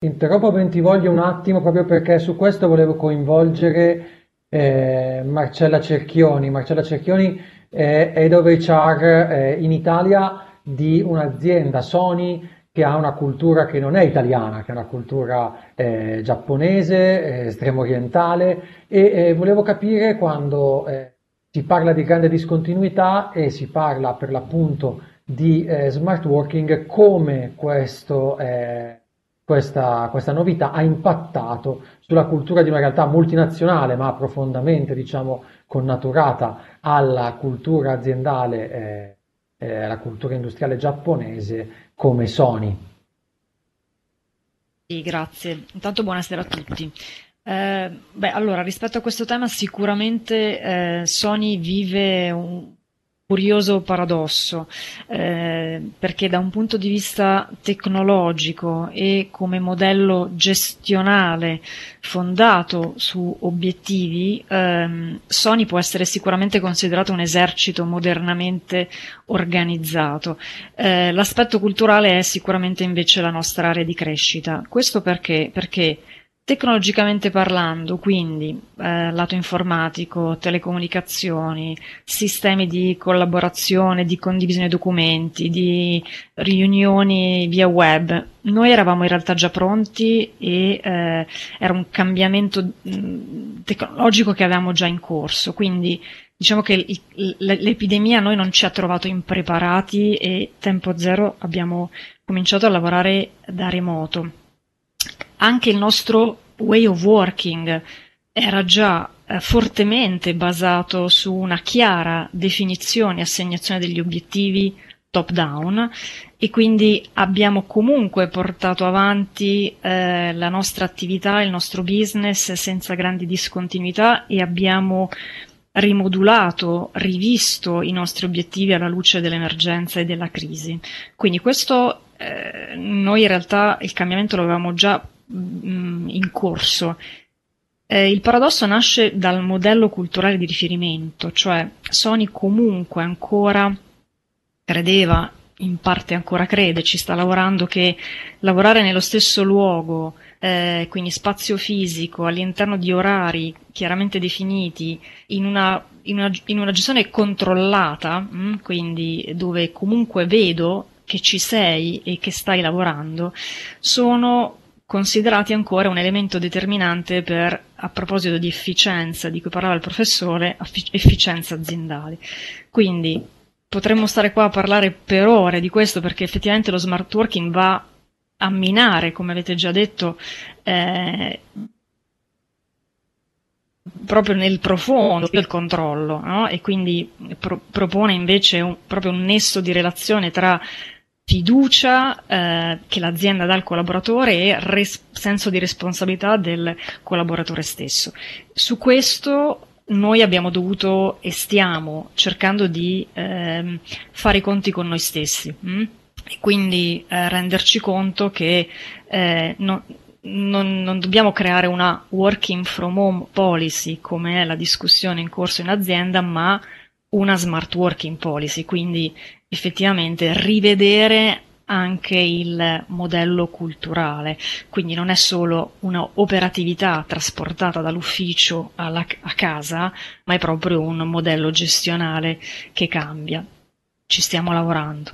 Interrompo Bentivoglio un attimo proprio perché su questo volevo coinvolgere eh, Marcella Cerchioni. Marcella Cerchioni è Head of HR eh, in Italia di un'azienda Sony che ha una cultura che non è italiana, che è una cultura eh, giapponese, eh, estremo orientale e volevo capire quando eh, si parla di grande discontinuità e si parla per l'appunto di eh, smart working come questo eh, questa, questa, novità ha impattato sulla cultura di una realtà multinazionale ma profondamente diciamo, connaturata alla cultura aziendale, eh, eh, alla cultura industriale giapponese come Sony. Sì, grazie. Intanto buonasera a tutti. Eh, beh, allora, rispetto a questo tema, sicuramente eh, Sony vive un, curioso paradosso, eh, perché da un punto di vista tecnologico e come modello gestionale fondato su obiettivi, ehm, Sony può essere sicuramente considerato un esercito modernamente organizzato. Eh, l'aspetto culturale è sicuramente invece la nostra area di crescita. Questo perché? Perché Tecnologicamente parlando, quindi eh, lato informatico, telecomunicazioni, sistemi di collaborazione, di condivisione documenti, di riunioni via web, noi eravamo in realtà già pronti e eh, era un cambiamento mh, tecnologico che avevamo già in corso, quindi diciamo che l'epidemia a noi non ci ha trovato impreparati e tempo zero abbiamo cominciato a lavorare da remoto anche il nostro way of working era già eh, fortemente basato su una chiara definizione e assegnazione degli obiettivi top down e quindi abbiamo comunque portato avanti eh, la nostra attività, il nostro business senza grandi discontinuità e abbiamo rimodulato, rivisto i nostri obiettivi alla luce dell'emergenza e della crisi. Quindi questo eh, noi in realtà il cambiamento lo avevamo già Mm, in corso. Eh, il paradosso nasce dal modello culturale di riferimento, cioè Sony comunque ancora credeva, in parte ancora crede, ci sta lavorando, che lavorare nello stesso luogo, eh, quindi spazio fisico, all'interno di orari chiaramente definiti, in una, in una, in una gestione controllata, mh, mm, quindi dove comunque vedo che ci sei e che stai lavorando, sono considerati ancora un elemento determinante per, a proposito di efficienza, di cui parlava il professore, efficienza aziendale. Quindi potremmo stare qua a parlare per ore di questo perché effettivamente lo smart working va a minare, come avete già detto, eh, proprio nel profondo del controllo no? e quindi pro- propone invece un, proprio un nesso di relazione tra fiducia eh, che l'azienda dà al collaboratore e res- senso di responsabilità del collaboratore stesso. Su questo noi abbiamo dovuto e stiamo cercando di eh, fare i conti con noi stessi hm? e quindi eh, renderci conto che eh, no, non, non, dobbiamo creare una working from home policy come è la discussione in corso in azienda, ma una smart working policy, quindi effettivamente rivedere anche il modello culturale, quindi non è solo un'operatività trasportata dall'ufficio alla, a casa, ma è proprio un modello gestionale che cambia. Ci stiamo lavorando.